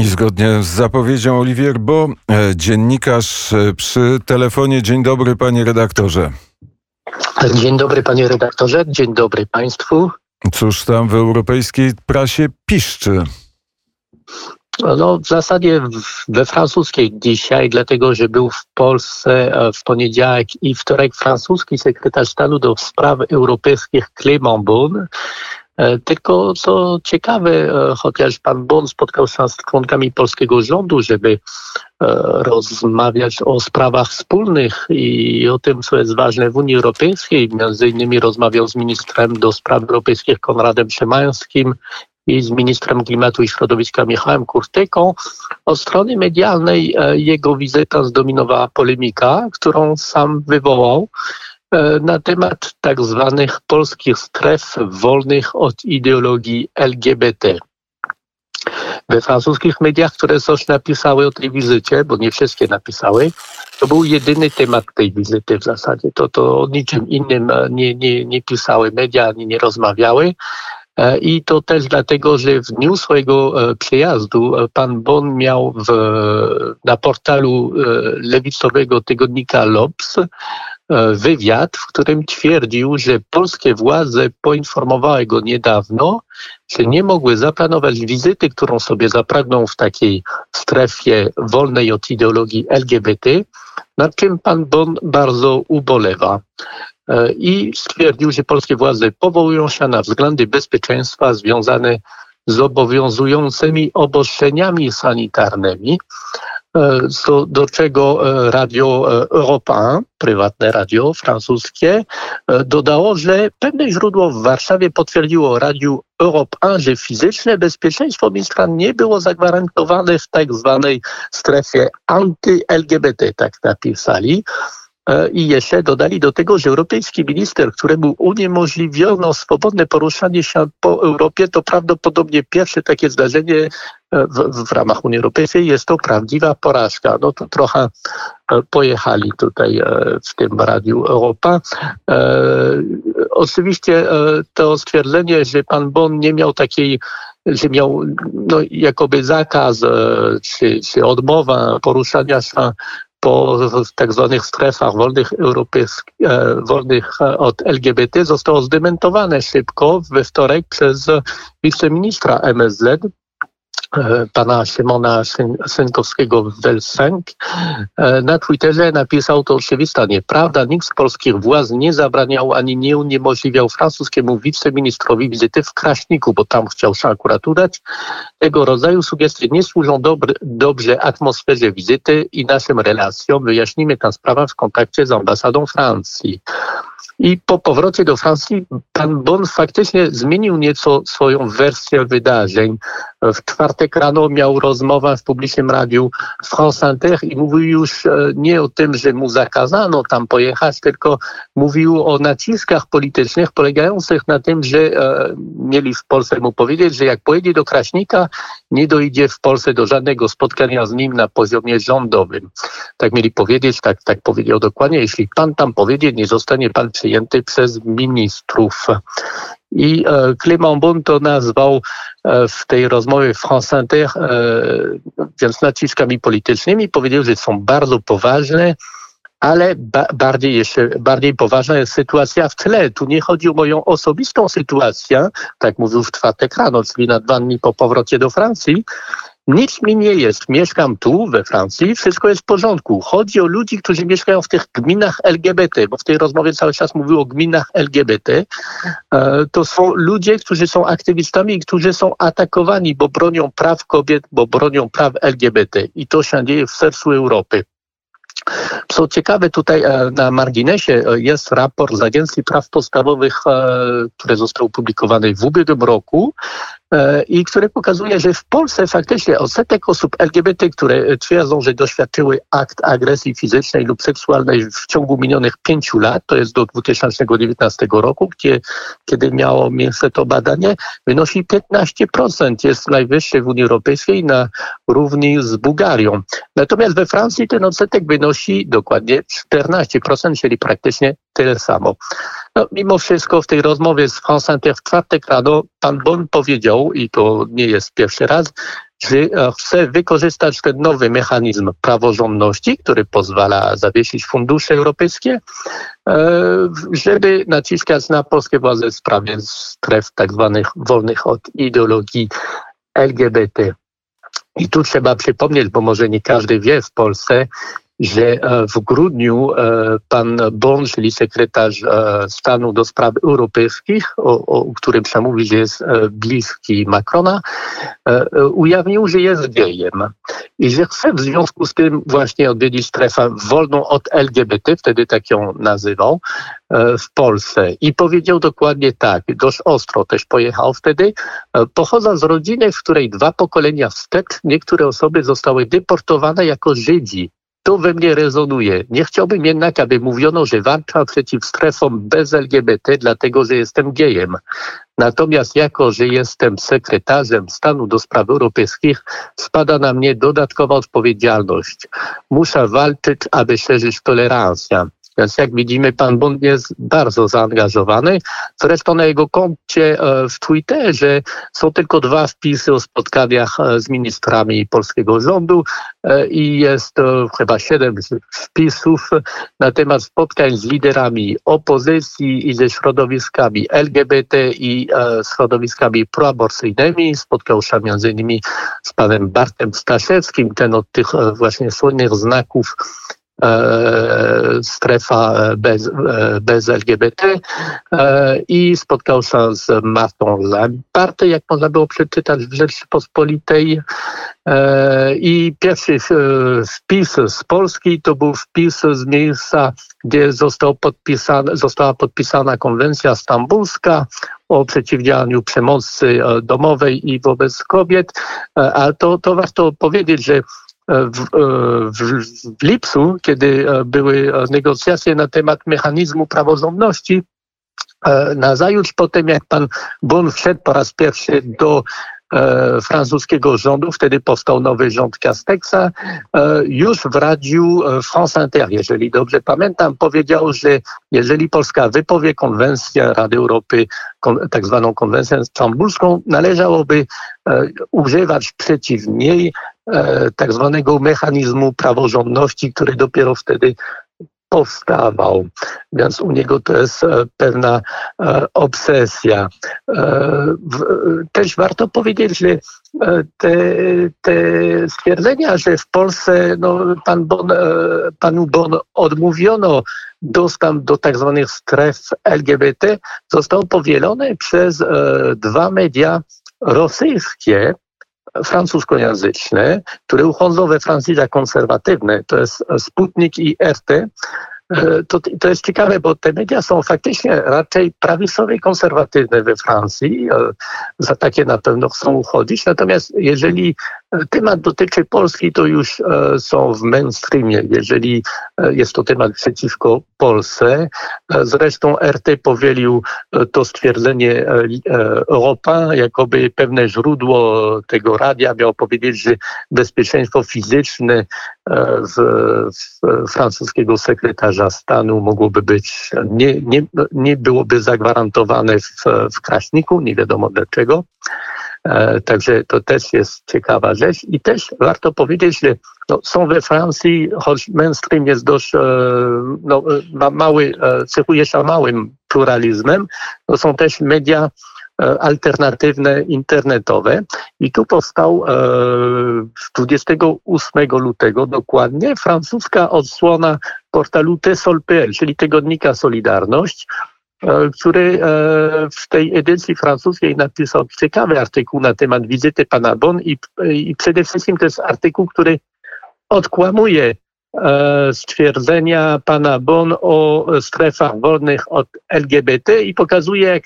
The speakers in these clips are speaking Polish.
I zgodnie z zapowiedzią Olivier Bo, e, dziennikarz e, przy telefonie. Dzień dobry, panie redaktorze. Dzień dobry, panie redaktorze. Dzień dobry państwu. Cóż tam w europejskiej prasie piszczy? No, w zasadzie we francuskiej dzisiaj, dlatego że był w Polsce e, w poniedziałek i wtorek francuski sekretarz stanu do spraw europejskich Clément Beaune tylko co ciekawe, e, chociaż pan Bon spotkał się z członkami polskiego rządu, żeby e, rozmawiać o sprawach wspólnych i o tym, co jest ważne w Unii Europejskiej. Między innymi rozmawiał z ministrem do spraw europejskich Konradem Szymańskim i z ministrem klimatu i środowiska Michałem Kurtyką. Od strony medialnej jego wizyta zdominowała polemika, którą sam wywołał. E, na temat tak zwanych polskich stref wolnych od ideologii LGBT. We francuskich mediach, które coś napisały o tej wizycie, bo nie wszystkie napisały, to był jedyny temat tej wizyty w zasadzie. To, to o niczym innym e, nie, nie, nie pisały media, ani nie rozmawiały. E, I to też dlatego, że w dniu swojego przyjazdu pan Bon miał w, na portalu lewicowego tygodnika Lobs wywiad, w którym twierdził, że polskie władze poinformowały go niedawno, że nie mogły zaplanować wizyty, którą sobie zapragną w takiej strefie wolnej od ideologii LGBT, nad czym pan Bon bardzo ubolewa. E, I stwierdził, że polskie władze powołują się na względy bezpieczeństwa związane z obowiązującymi obostrzeniami sanitarnymi, do, e, do czego e, radio e, Europa, prywatne radio francuskie, dodało, że pewne źródło w Warszawie potwierdziło radiu Europe 1, że fizyczne bezpieczeństwo ministra nie było zagwarantowane w tak zwanej strefie anty-LGBT, tak napisali. I jeszcze dodali do tego, że europejski minister, któremu uniemożliwiono swobodne poruszanie się po Europie, to prawdopodobnie pierwsze takie zdarzenie w, w, ramach Unii Europejskiej. Jest to prawdziwa porażka. No to trochę e, pojechali tutaj w tym Radiu Europa. E, oczywiście to stwierdzenie, że pan Bon nie miał takiej że miał no, jakoby zakaz czy, czy odmowa poruszania się po tak zwanych strefach wolnych europejskich, e, wolnych e, od LGBT zostało zdementowane szybko we wtorek przez wiceministra MSZ, E, pana Szymona Synkowskiego Welsenk e, na Twitterze napisał to oczywista nieprawda. Nikt z polskich władz nie zabraniał ani nie uniemożliwiał francuskiemu wiceministrowi wizyty w Kraśniku, bo tam chciał się akurat udać. Tego rodzaju sugestie nie służą dobry, dobrze atmosferze wizyty i naszym relacjom. Wyjaśnimy tę sprawę w kontakcie z ambasadą Francji. I po powrocie do Francji pan Bon faktycznie zmienił nieco swoją wersję wydarzeń. W czwartek rano miał rozmowę w publicznym radiu France Inter i mówił już e, nie o tym, że mu zakazano tam pojechać, tylko mówił o naciskach politycznych polegających na tym, że e, mieli w Polsce mu powiedzieć, że jak pojedzie do Kraśnika, nie dojdzie w Polsce do żadnego spotkania z nim na poziomie rządowym. Tak mieli powiedzieć, tak, tak powiedział dokładnie. Jeśli pan tam powiedzie, nie zostanie pan przyjęty przez ministrów. I e, Clément Bon to nazwał e, w tej rozmowie w France Inter e, więc naciskami politycznymi. Powiedział, że są bardzo poważne, ale ba bardziej jeszcze bardziej poważna jest sytuacja w tle. Tu nie chodzi o moją osobistą sytuację, tak mówił w czwartek rano, czyli na dwa dni po powrocie do Francji, nic mi nie jest. Mieszkam tu, we Francji, wszystko jest w porządku. Chodzi o ludzi, którzy mieszkają w tych gminach LGBT, bo w tej rozmowie cały czas mówił o gminach LGBT. E, to są ludzie, którzy są aktywistami i którzy są atakowani, bo bronią praw kobiet, bo bronią praw LGBT. I to się dzieje w sercu Europy. Co ciekawe, tutaj e, na marginesie e, jest raport z Agencji Praw Podstawowych, który został opublikowany w ubiegłym roku, i który pokazuje, że w Polsce faktycznie odsetek osób LGBT, które twierdzą, że doświadczyły akt agresji fizycznej lub seksualnej w ciągu minionych pięciu lat, to jest do 2019 roku, gdzie, kiedy miało miejsce to badanie, wynosi 15%. Jest najwyższy w Unii Europejskiej na równi z Bułgarią. Natomiast we Francji ten odsetek wynosi dokładnie 14%, czyli praktycznie tyle samo. No, mimo wszystko w tej rozmowie z France Inter w czwartek rano pan Bon powiedział, i to nie jest pierwszy raz, że chce wykorzystać ten nowy mechanizm praworządności, który pozwala zawiesić fundusze europejskie, e, żeby naciskać na polskie władze w sprawie stref tak zwanych wolnych od ideologii LGBT. I tu trzeba przypomnieć, bo może nie każdy wie w Polsce, że e, w grudniu e, pan Bon, czyli sekretarz e, stanu do spraw europejskich, o, o którym przemówi, że jest bliski Macrona, ujawnił, że jest gejem i że chce w związku z tym właśnie odwiedzić strefę wolną od LGBT, wtedy tak ją nazywał, w Polsce. I powiedział dokładnie tak, dość ostro też pojechał wtedy. Pochodzę z rodziny, w której dwa pokolenia wstecz niektóre osoby zostały deportowane jako Żydzi to we mnie rezonuje. Nie chciałbym jednak, aby mówiono, że walczę przeciw strefom bez LGBT, dlatego że jestem gejem. Natomiast jako, że jestem sekretarzem stanu do spraw europejskich, spada na mnie dodatkowa odpowiedzialność. Muszę walczyć, aby szerzyć tolerancję. Więc jak widzimy, pan Bund jest bardzo zaangażowany. Zresztą na jego koncie e, w Twitterze są tylko dwa wpisy o spotkaniach e, z ministrami polskiego rządu e, i jest chyba siedem wpisów na temat spotkań z liderami opozycji i ze środowiskami LGBT i środowiskami proaborcyjnymi. Spotkał się między innymi z panem Bartem Staszewskim, ten od tych właśnie słynnych znaków strefa bez, e, bez LGBT e, i spotkał się z Martą Lamparty, jak można było przeczytać w Rzeczypospolitej. I pierwszy wpis z Polski to był wpis z miejsca, gdzie został podpisana, została podpisana konwencja stambulska o przeciwdziałaniu przemocy domowej i wobec kobiet. Ale to, to warto powiedzieć, że w, e, w, w lipcu, kiedy e, były negocjacje na temat mechanizmu praworządności, e, Nazajutrz potem, jak pan Bon wszedł po raz pierwszy do e, francuskiego rządu, wtedy powstał nowy rząd Castexa, e, już w radiu France Inter, jeżeli dobrze pamiętam, powiedział, że jeżeli Polska wypowie konwencję Rady Europy, tak zwaną konwencję stambulską, należałoby e, używać przeciw niej E, tak zwanego mechanizmu praworządności, który dopiero wtedy powstawał. Więc u niego to jest e, pewna e, obsesja. Też warto powiedzieć, że te, te stwierdzenia, że w Polsce no, pan bon, panu Bon odmówiono dostęp do tak zwanych stref LGBT, został powielony przez dwa media rosyjskie, francuskojęzyczne, które uchodzą we Francji za konserwatywne, to jest Sputnik i RT, E, to, to jest ciekawe, bo te media są faktycznie raczej prawicowe i konserwatywne we Francji. E, za takie na pewno chcą uchodzić. Natomiast jeżeli temat dotyczy Polski, to już e, są w mainstreamie. Jeżeli jest to temat przeciwko Polsce, zresztą RT powielił to stwierdzenie Europa, jakoby pewne źródło tego radia miało powiedzieć, że bezpieczeństwo fizyczne francuskiego sekretarza stanu mogłoby być, nie, nie, nie byłoby zagwarantowane w, w Kraśniku, nie wiadomo dlaczego. E, także to też jest ciekawa rzecz. I też warto powiedzieć, że no, są we Francji, choć mainstream jest dość, e, no, ma mały, e, cechuje się małym pluralizmem, to są też media E, alternatywne internetowe. I tu powstał 28 e, lutego dokładnie francuska odsłona portalu Tesol.pl, czyli tygodnika Solidarność, e, który w tej edycji francuskiej napisał ciekawy artykuł na temat wizyty pana Bon i, i przede wszystkim to jest artykuł, który odkłamuje E, stwierdzenia pana Bon o strefach wolnych od LGBT i pokazuje, jak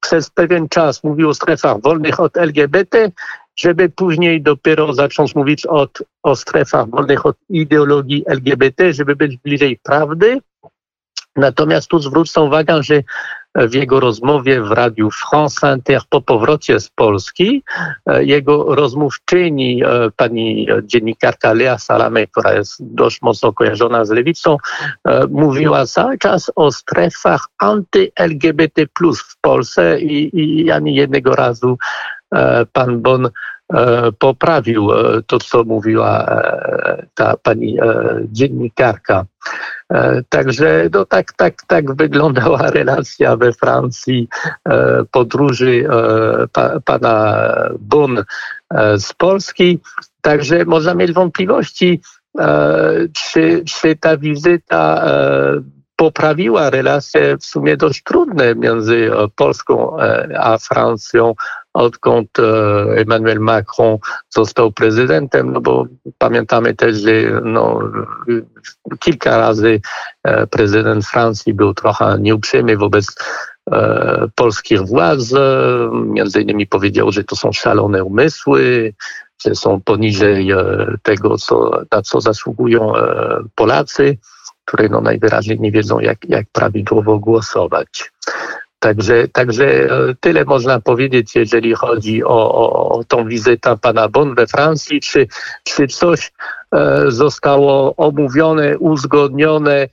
przez pewien czas mówił o strefach wolnych od LGBT, żeby później dopiero zacząć mówić od, o strefach wolnych od ideologii LGBT, żeby być bliżej prawdy. Natomiast tu zwrócę uwagę, że w jego rozmowie w radiu France Inter po powrocie z Polski. Jego rozmówczyni, pani dziennikarka Lea Salame, która jest dość mocno kojarzona z lewicą, mówiła cały czas o strefach anty-LGBT w Polsce i, i ani jednego razu pan Bon E, poprawił e, to, co mówiła e, ta pani dziennikarka. Także no, tak, tak, tak wyglądała relacja we Francji podróży pana Bon z Polski. Także można mieć wątpliwości, czy, czy ta wizyta poprawiła relacje w sumie dość trudne między Polską a Francją odkąd e, Emmanuel Macron został prezydentem, no bo pamiętamy też, że no, kilka razy e, prezydent Francji był trochę nieuprzejmy wobec e, polskich władz. Między innymi powiedział, że to są szalone umysły, że są poniżej tego, co, na co zasługują Polacy, którzy no najwyraźniej nie wiedzą, jak, jak prawidłowo głosować. Także, także e, tyle można powiedzieć, jeżeli chodzi o, o, o tą wizytę pana Bon we Francji, czy, czy coś e, zostało omówione, uzgodnione, e,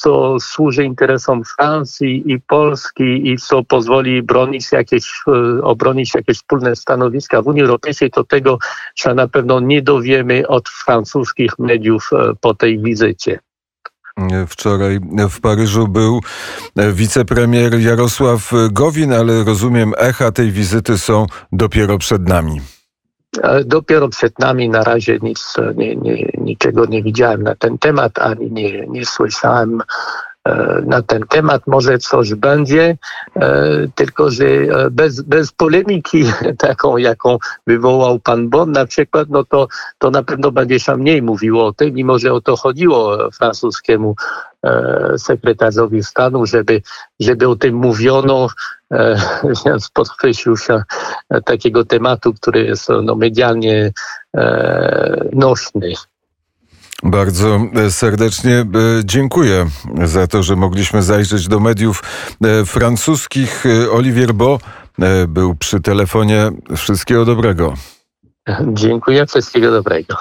co służy interesom Francji i Polski i co pozwoli bronić jakieś, obronić jakieś wspólne stanowiska w Unii Europejskiej, to tego się na pewno nie dowiemy od francuskich mediów po tej wizycie. Wczoraj w Paryżu był wicepremier Jarosław Gowin, ale rozumiem, echa tej wizyty są dopiero przed nami. Dopiero przed nami na razie nic, nie, nie, niczego nie widziałem na ten temat, ani nie, nie słyszałem E, na ten temat. Może coś będzie, e, tylko że e, bez, bez polemiki taką, jaką wywołał pan Bon na przykład, no to, to na pewno będzie się mniej mówiło o tym, mimo że o to chodziło francuskiemu sekretarzowi stanu, żeby, żeby o tym mówiono, więc podchwycił się takiego tematu, który jest no, medialnie nośny. Bardzo e, serdecznie e, dziękuję za to, że mogliśmy zajrzeć do mediów e, francuskich. Olivier Bo był przy telefonie. Wszystkiego dobrego. Dziękuję, wszystkiego dobrego.